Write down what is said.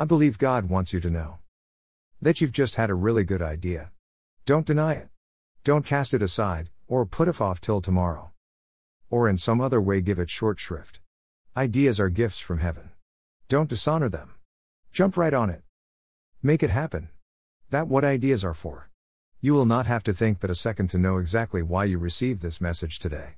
I believe God wants you to know that you've just had a really good idea. Don't deny it. Don't cast it aside, or put it off till tomorrow. Or in some other way give it short shrift. Ideas are gifts from heaven. Don't dishonor them. Jump right on it. Make it happen. That what ideas are for. You will not have to think but a second to know exactly why you received this message today.